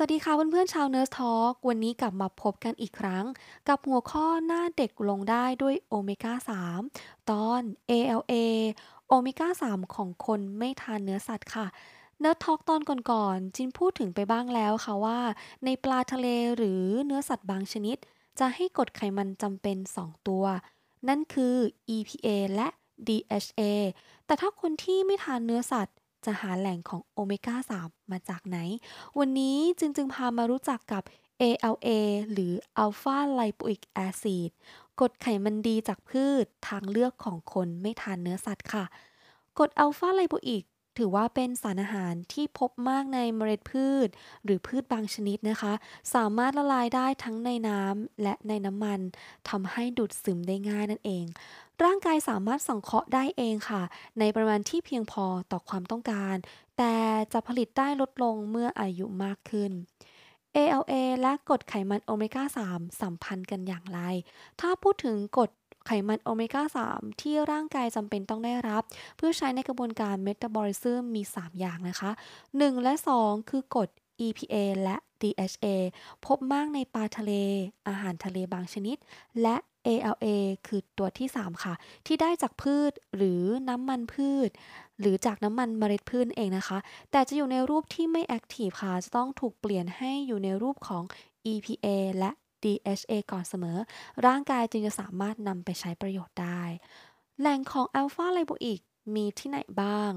สวัสดีค่ะเพื่อนๆชาว Nurse Talk วันนี้กลับมาพบกันอีกครั้ง กับหัวข้อหน้าเด็กลงได้ด้วยโอเมก้า 3 ตอน ALA โอเมก้า 3 ของคนไม่ทานเนื้อสัตว์ค่ะ Nurse Talk ตอนก่อนๆจินพูดถึงไปบ้างแล้วค่ะว่า ในปลาทะเลหรือเนื้อสัตว์บางชนิด จะให้กรดไขมันจำเป็น 2 ตัว นั่นคือ EPA และ DHA แต่ถ้าคนที่ไม่ทานเนื้อสัตว์ จะหาแหล่งของโอเมก้า 3 มาจากไหน วันนี้จึงจึงพามารู้จักกับ ALA หรือ Alpha Lipoic Acid กรดไขมันดีจากพืชทางเลือกของคนไม่ทานเนื้อสัตว์ค่ะกรด Alpha Lipoic ถือว่าเป็นสารอาหารที่พบมากในเมล็ดพืช หรือพืชบางชนิดนะคะ สามารถละลายได้ทั้งในน้ำและในน้ำมันทำให้ดูดซึมได้ง่ายนั่นเอง ร่างกายสามารถสังเคราะห์ได้เองค่ะ ในปริมาณที่เพียงพอต่อความต้องการ แต่จะผลิตได้ลดลงเมื่ออายุมากขึ้น ALA และกรดไขมันโอเมก้า 3 สัมพันธ์กันอย่างไร ถ้าพูดถึงกรด ไขมันโอเมก้า 3 ที่ร่างกายจำเป็นต้องได้รับ เพื่อใช้ในกระบวนการเมตาบอลิซึมมี 3 อย่างนะคะ 1 และ 2 คือกรด EPA และ DHA พบมากในปลาทะเล อาหารทะเลบางชนิด และ ALA คือตัวที่ 3 ค่ะ ที่ได้จากพืชหรือน้ำมันพืช หรือจากน้ำมันเมล็ดพืชเองนะคะ แต่จะอยู่ในรูปที่ไม่แอคทีฟค่ะ จะต้องถูกเปลี่ยนให้อยู่ในรูปของ EPA และ DHA ก่อนเสมอ ร่างกายจึงจะสามารถนำไปใช้ประโยชน์ได้ แหล่งของอัลฟาไลโบอิกมีที่ไหนบ้าง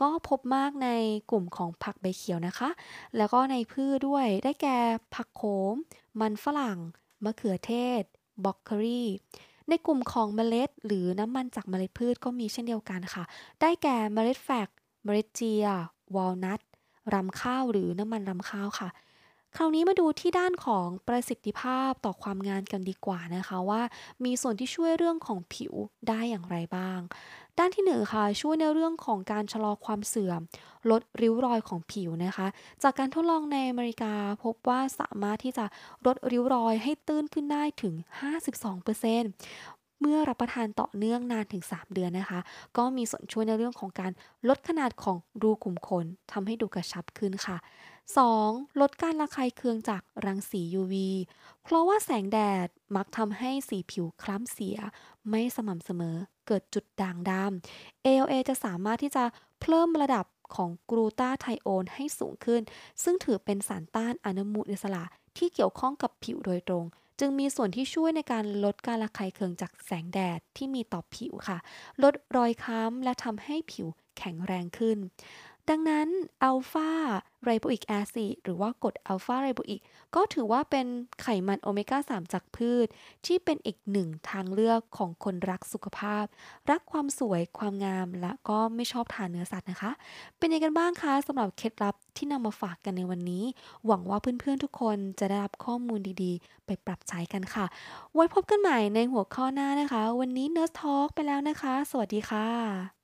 ก็พบมากในกลุ่มของผักใบเขียวนะคะ แล้วก็ในพืชด้วยได้แก่ผักโขม มันฝรั่ง มะเขือเทศบล็อกเกอรี่ในกลุ่มของเมล็ด หรือน้ำมันจากเมล็ดพืชก็มีเช่นเดียวกันค่ะ ได้แก่เมล็ดแฟก เมล็ดเจีย วอลนัทรำข้าวหรือน้ำมันรำข้าวค่ะ คราวนี้มาดูที่ด้านของประสิทธิภาพต่อความงามกันดีกว่านะคะว่า มีส่วนที่ช่วยเรื่องของผิวได้อย่างไรบ้าง ด้านที่หนึ่งค่ะช่วยในเรื่องของการชะลอความเสื่อม ลดริ้วรอยของผิวนะคะ จากการทดลองในอเมริกาพบว่าสามารถที่จะลดริ้วรอยให้ตื้นขึ้นได้ถึง 52%เมื่อรับประทานต่อเนื่องนานถึง 3 เดือนนะคะ ก็มีส่วนช่วยในเรื่องของการลดขนาดของรูขุมขนทำให้ดูกระชับขึ้นค่ะ 2. ลดการระคายเคืองจากรังสี UV เพราะว่าแสงแดดมักทำให้สีผิวคล้ำเสีย ไม่สม่ำเสมอ เกิดจุดด่างดำ ALA จะสามารถที่จะเพิ่มระดับของกรูตาไทโอนให้สูงขึ้น ซึ่งถือเป็นสารต้านอนุมูลอิสระที่เกี่ยวข้องกับผิวโดยตรง จึงมีส่วนที่ช่วยในการลดการระคายเคืองจากแสงแดดที่มีต่อผิวค่ะ ลดรอยค้ำและทำให้ผิวแข็งแรงขึ้น ดังนั้นอัลฟาไรโบอิกแอซิดหรือว่ากรดอัลฟาไรโบอิกก็ถือว่าเป็นไขมันโอเมก้า 3 จากพืช ที่เป็นอีกหนึ่งทางเลือกของคนรักสุขภาพ รักความสวยความงามและก็ไม่ชอบทานเนื้อสัตว์นะคะ เป็นยังไงกันบ้างคะสำหรับเคล็ดลับที่นำมาฝากกันในวันนี้ หวังว่าเพื่อนๆทุกคนจะได้รับข้อมูลดีๆ ไปปรับใช้กันค่ะ ไว้พบกันใหม่ในหัวข้อหน้านะคะ วันนี้ Nurse Talk ไปแล้วนะคะ สวัสดีค่ะ